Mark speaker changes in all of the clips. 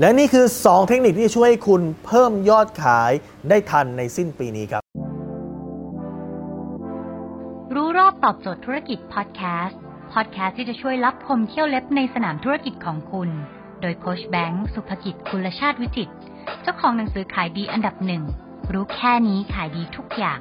Speaker 1: และนี่คือ 2 เทคนิคที่จะช่วยให้คุณเพิ่มยอดขายได้ทันในสิ้นปีนี้ครับ
Speaker 2: รู้รอบตอบโจทย์ธุรกิจพอดแคสต์ พอดแคสต์ที่จะช่วยรับพมเที่ยวเล็บในสนามธุรกิจของคุณ โดยโคชแบงค์สุภกิจคุณชาติวิจิตรเจ้าของหนังสือขายดีอันดับหนึ่ง รู้แค่นี้ขายดีทุกอย่าง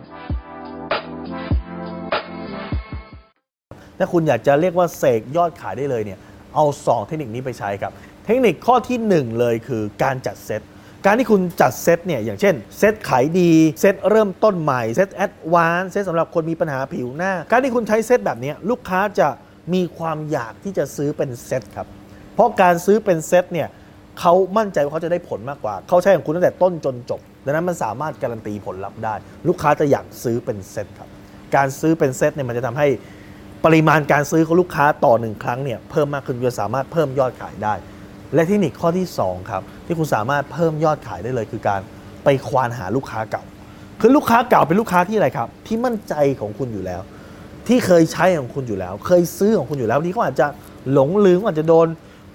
Speaker 1: ถ้าคุณอยากจะเรียกว่าเสกยอดขายได้เลยเนี่ย เอา 2 เทคนิคนี้ไปใช้ครับ เทคนิคข้อที่ 1 เลยคือการจัดเซตการที่คุณจัดเซตเนี่ยอย่างเช่นเซตขายดีเซตเริ่มต้นใหม่เซต advance เซตสำหรับคนมีปัญหาผิวหน้า การที่คุณใช้เซตแบบนี้ลูกค้าจะมีความอยากที่จะซื้อเป็นเซตครับ เพราะการซื้อเป็นเซตเนี่ยเขามั่นใจว่าเขาจะได้ผลมากกว่า เขาใช้ของคุณตั้งแต่ต้นจนจบ ดังนั้นมันสามารถการันตีผลลัพธ์ได้ ลูกค้าจะอยากซื้อเป็นเซตครับ การซื้อเป็นเซตเนี่ยมันจะทำให้ ปริมาณการซื้อของลูกค้าต่อหนึ่งครั้งเนี่ยเพิ่มมากขึ้นจะสามารถเพิ่มยอดขายได้ และเทคนิคข้อที่2ครับที่คุณสามารถเพิ่มยอดขายได้เลยคือการไปควานหาลูกค้าเก่า คือลูกค้าเก่าเป็นลูกค้าที่อะไรครับ ที่มั่นใจของคุณอยู่แล้ว ที่เคยใช้ของคุณอยู่แล้ว เคยซื้อของคุณอยู่แล้วนี่เขาอาจจะหลงลืมอาจจะโดน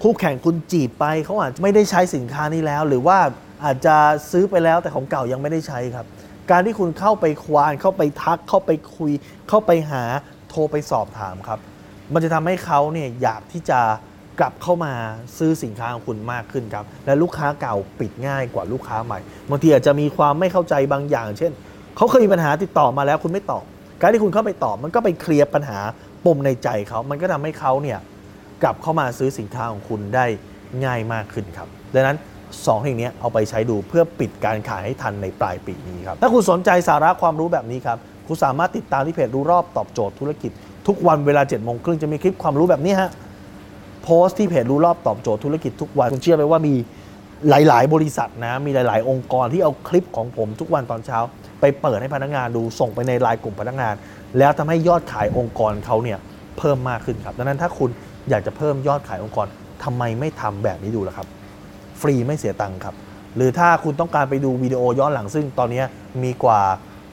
Speaker 1: คู่แข่งคุณจีบไปเขาอาจจะไม่ได้ใช้สินค้านี้แล้ว หรือว่าอาจจะซื้อไปแล้วแต่ของเก่ายังไม่ได้ใช้ครับ การที่คุณเข้าไปควานเข้าไปทักเข้าไปคุย เข้าไปหา โทรไปสอบถามครับ มันจะทำให้เขาเนี่ยอยากที่จะกลับเข้ามาซื้อสินค้าของคุณมากขึ้นครับ และลูกค้าเก่าปิดง่ายกว่าลูกค้าใหม่บางทีอาจจะมีความไม่เข้าใจบางอย่าง เช่นเขาเคยมีปัญหาติดต่อมาแล้วคุณไม่ตอบ การที่คุณเข้าไปตอบมันก็ไปเคลียร์ปัญหาปมในใจเขา มันก็ทำให้เขาเนี่ยกลับเข้ามาซื้อสินค้าของคุณได้ง่ายมากขึ้นครับ ดังนั้น2องอย่างนี้เอาไปใช้ดูเพื่อปิดการขายให้ทันในปลายปีนี้ครับ ถ้าคุณสนใจสาระความรู้แบบนี้ครับ คุณสามารถติดตามที่เพจรู้รอบตอบโจทย์ธุรกิจ ทุกวันเวลา7จ็ดโมงครึ่งจะมีคลิปความรู้แบบนี้ฮะโพสต์ที่เพจรู้รอบตอบโจทย์ธุรกิจทุกวันคุณเชื่อไหมว่ามีหลาย ๆ บริษัทนะมีหลาย ๆ องค์กรที่เอาคลิปของผมทุกวันตอนเช้า ไปเปิดให้พนักงานดูส่งไปในไลน์กลุ่มพนักงาน แล้วทำให้ยอดขายองค์กรเขาเนี่ยเพิ่มมากขึ้นครับดังนั้นถ้าคุณอยากจะเพิ่มยอดขายองค์กรทำไมไม่ทำแบบนี้ดูล่ะครับ ฟรีไม่เสียตังค์ครับ หรือถ้าคุณต้องการไปดูวิดีโอย้อนหลังซึ่งตอนนี้มีกว่า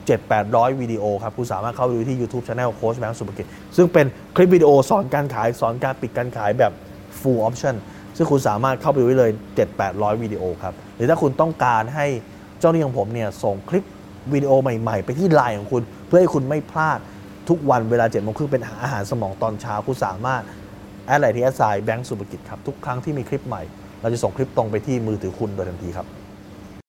Speaker 1: 7-800 วิดีโอครับ คุณสามารถเข้าไปดูที่ YouTube Channel โค้ชแบงค์สุภกิจ ซึ่งเป็นคลิปวิดีโอสอนการขายสอนการปิดการขายแบบ full option ซึ่งคุณสามารถเข้าไปดูได้เลย 7-800 วิดีโอครับ หรือถ้าคุณต้องการให้เจ้าหน้าที่ของผมเนี่ยส่งคลิปวิดีโอใหม่ ๆ ไปที่ไลน์ของคุณ เพื่อให้คุณไม่พลาดทุกวันเวลา7โมงครึ่งเป็นอาหารสมองตอนเช้าคุณสามารถแอดไลน์ที่ at sign แบงค์สุภกิจครับทุกครั้งที่มีคลิปใหม่ เราจะส่งคลิปตรงไปที่มือถือคุณโดยทันทีครับ